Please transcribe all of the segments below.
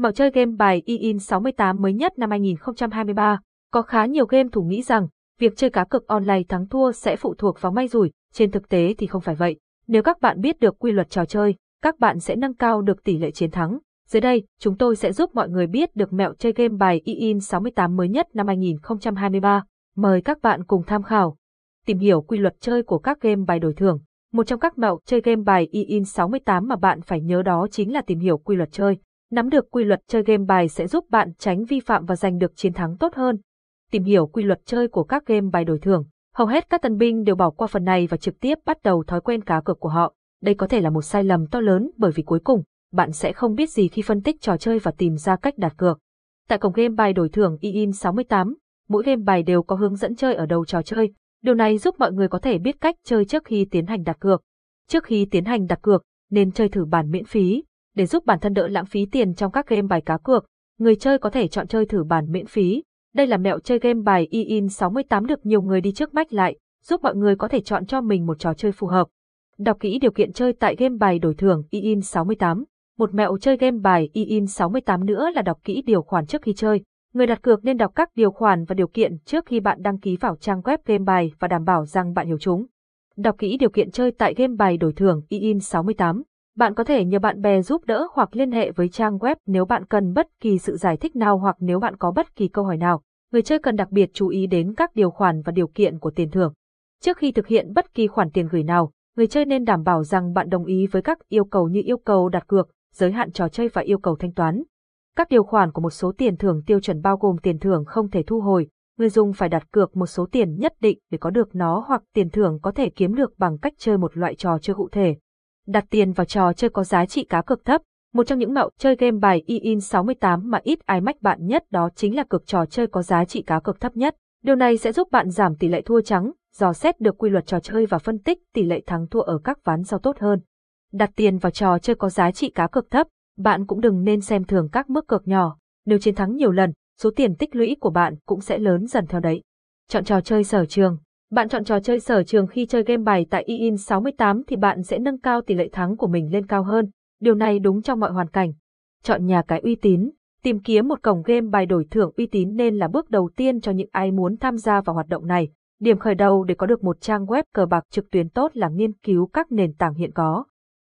Mạo chơi game bài EIN 68 mới nhất năm 2023. Có khá nhiều game thủ nghĩ rằng, việc chơi cá cược online thắng thua sẽ phụ thuộc vào may rủi, trên thực tế thì không phải vậy. Nếu các bạn biết được quy luật trò chơi, các bạn sẽ nâng cao được tỷ lệ chiến thắng. Dưới đây, chúng tôi sẽ giúp mọi người biết được mẹo chơi game bài EIN 68 mới nhất năm 2023. Mời các bạn cùng tham khảo. Tìm hiểu quy luật chơi của các game bài đổi thưởng. Một trong các mẹo chơi game bài EIN 68 mà bạn phải nhớ đó chính là tìm hiểu quy luật chơi. Nắm được quy luật chơi game bài sẽ giúp bạn tránh vi phạm và giành được chiến thắng tốt hơn. Tìm hiểu quy luật chơi của các game bài đổi thưởng. Hầu hết các tân binh đều bỏ qua phần này và trực tiếp bắt đầu thói quen cá cược của họ. Đây có thể là một sai lầm to lớn bởi vì cuối cùng, bạn sẽ không biết gì khi phân tích trò chơi và tìm ra cách đặt cược. Tại cổng game bài đổi thưởng EIN 68, mỗi game bài đều có hướng dẫn chơi ở đầu trò chơi. Điều này giúp mọi người có thể biết cách chơi trước khi tiến hành đặt cược. Trước khi tiến hành đặt cược, nên chơi thử bản miễn phí. Để giúp bản thân đỡ lãng phí tiền trong các game bài cá cược, người chơi có thể chọn chơi thử bản miễn phí. Đây là mẹo chơi game bài EIN 68 được nhiều người đi trước mách lại, giúp mọi người có thể chọn cho mình một trò chơi phù hợp. Đọc kỹ điều kiện chơi tại game bài đổi thưởng EIN 68. Một mẹo chơi game bài EIN 68 nữa là đọc kỹ điều khoản trước khi chơi. Người đặt cược nên đọc các điều khoản và điều kiện trước khi bạn đăng ký vào trang web game bài và đảm bảo rằng bạn hiểu chúng. Đọc kỹ điều kiện chơi tại game bài đổi thưởng EIN 68. Bạn có thể nhờ bạn bè giúp đỡ hoặc liên hệ với trang web nếu bạn cần bất kỳ sự giải thích nào hoặc nếu bạn có bất kỳ câu hỏi nào. Người chơi cần đặc biệt chú ý đến các điều khoản và điều kiện của tiền thưởng. Trước khi thực hiện bất kỳ khoản tiền gửi nào, người chơi nên đảm bảo rằng bạn đồng ý với các yêu cầu như yêu cầu đặt cược, giới hạn trò chơi và yêu cầu thanh toán. Các điều khoản của một số tiền thưởng tiêu chuẩn bao gồm tiền thưởng không thể thu hồi, người dùng phải đặt cược một số tiền nhất định để có được nó hoặc tiền thưởng có thể kiếm được bằng cách chơi một loại trò chơi cụ thể. Đặt tiền vào trò chơi có giá trị cá cược thấp, một trong những mẹo chơi game bài EIN 68 mà ít ai mách bạn nhất đó chính là cược trò chơi có giá trị cá cược thấp nhất. Điều này sẽ giúp bạn giảm tỷ lệ thua trắng, dò xét được quy luật trò chơi và phân tích tỷ lệ thắng thua ở các ván sau tốt hơn. Đặt tiền vào trò chơi có giá trị cá cược thấp, bạn cũng đừng nên xem thường các mức cược nhỏ. Nếu chiến thắng nhiều lần, số tiền tích lũy của bạn cũng sẽ lớn dần theo đấy. Chọn trò chơi sở trường. Bạn chọn trò chơi sở trường khi chơi game bài tại EIN 68 thì bạn sẽ nâng cao tỷ lệ thắng của mình lên cao hơn. Điều này đúng trong mọi hoàn cảnh. Chọn nhà cái uy tín. Tìm kiếm một cổng game bài đổi thưởng uy tín nên là bước đầu tiên cho những ai muốn tham gia vào hoạt động này. Điểm khởi đầu để có được một trang web cờ bạc trực tuyến tốt là nghiên cứu các nền tảng hiện có.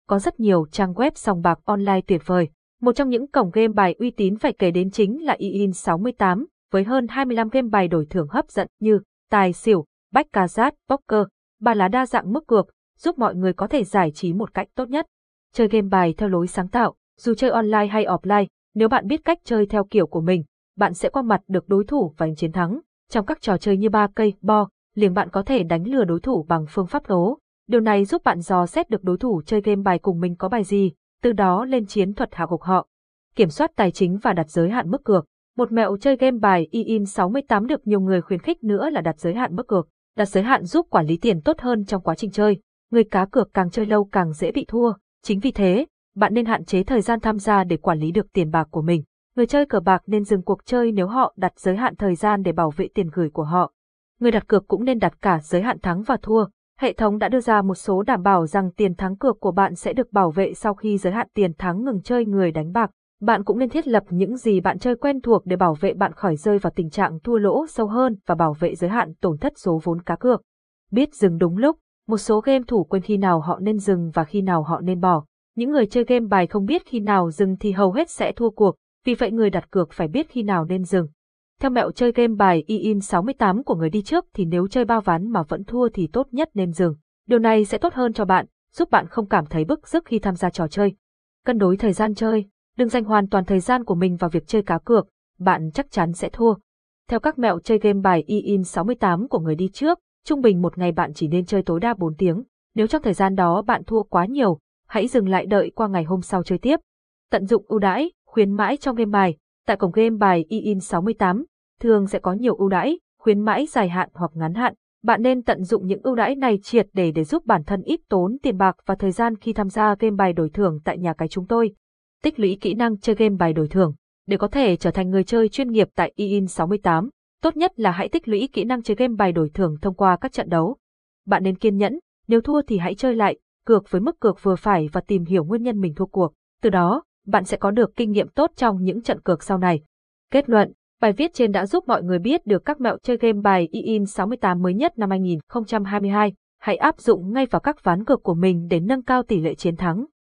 Có rất nhiều trang web sòng bạc online tuyệt vời. Một trong những cổng game bài uy tín phải kể đến chính là EIN 68, với hơn 25 game bài đổi thưởng hấp dẫn như tài xỉu, bách cà rát, poker, ba lá đa dạng mức cược, giúp mọi người có thể giải trí một cách tốt nhất. Chơi game bài theo lối sáng tạo, dù chơi online hay offline, nếu bạn biết cách chơi theo kiểu của mình, bạn sẽ qua mặt được đối thủ và chiến thắng. Trong các trò chơi như ba cây, bo, liền bạn có thể đánh lừa đối thủ bằng phương pháp tố. Điều này giúp bạn dò xét được đối thủ chơi game bài cùng mình có bài gì, từ đó lên chiến thuật hạ gục họ. Kiểm soát tài chính và đặt giới hạn mức cược. Một mẹo chơi game bài in 68 được nhiều người khuyến khích nữa là đặt giới hạn mức cược. Đặt giới hạn giúp quản lý tiền tốt hơn trong quá trình chơi. Người cá cược càng chơi lâu càng dễ bị thua. Chính vì thế, bạn nên hạn chế thời gian tham gia để quản lý được tiền bạc của mình. Người chơi cờ bạc nên dừng cuộc chơi nếu họ đặt giới hạn thời gian để bảo vệ tiền gửi của họ. Người đặt cược cũng nên đặt cả giới hạn thắng và thua. Hệ thống đã đưa ra một số đảm bảo rằng tiền thắng cược của bạn sẽ được bảo vệ sau khi giới hạn tiền thắng ngừng chơi người đánh bạc. Bạn cũng nên thiết lập những gì bạn chơi quen thuộc để bảo vệ bạn khỏi rơi vào tình trạng thua lỗ sâu hơn và bảo vệ giới hạn tổn thất số vốn cá cược. Biết dừng đúng lúc, một số game thủ quên khi nào họ nên dừng và khi nào họ nên bỏ. Những người chơi game bài không biết khi nào dừng thì hầu hết sẽ thua cuộc, vì vậy người đặt cược phải biết khi nào nên dừng. Theo mẹo chơi game bài EIN 68 của người đi trước thì nếu chơi bao ván mà vẫn thua thì tốt nhất nên dừng. Điều này sẽ tốt hơn cho bạn, giúp bạn không cảm thấy bức rức khi tham gia trò chơi. Cân đối thời gian chơi, đừng dành hoàn toàn thời gian của mình vào việc chơi cá cược, bạn chắc chắn sẽ thua. Theo các mẹo chơi game bài EIN 68 của người đi trước, trung bình một ngày bạn chỉ nên chơi tối đa 4 tiếng. Nếu trong thời gian đó bạn thua quá nhiều, hãy dừng lại đợi qua ngày hôm sau chơi tiếp. Tận dụng ưu đãi, khuyến mãi trong game bài. Tại cổng game bài EIN 68, thường sẽ có nhiều ưu đãi, khuyến mãi dài hạn hoặc ngắn hạn. Bạn nên tận dụng những ưu đãi này triệt để để giúp bản thân ít tốn tiền bạc và thời gian khi tham gia game bài đổi thưởng tại nhà cái chúng tôi. Tích lũy kỹ năng chơi game bài đổi thưởng. Để có thể trở thành người chơi chuyên nghiệp tại EIN 68, tốt nhất là hãy tích lũy kỹ năng chơi game bài đổi thưởng thông qua các trận đấu. Bạn nên kiên nhẫn, nếu thua thì hãy chơi lại, cược với mức cược vừa phải và tìm hiểu nguyên nhân mình thua cuộc. Từ đó, bạn sẽ có được kinh nghiệm tốt trong những trận cược sau này. Kết luận, bài viết trên đã giúp mọi người biết được các mẹo chơi game bài EIN 68 mới nhất năm 2022. Hãy áp dụng ngay vào các ván cược của mình để nâng cao tỷ lệ chiến thắng.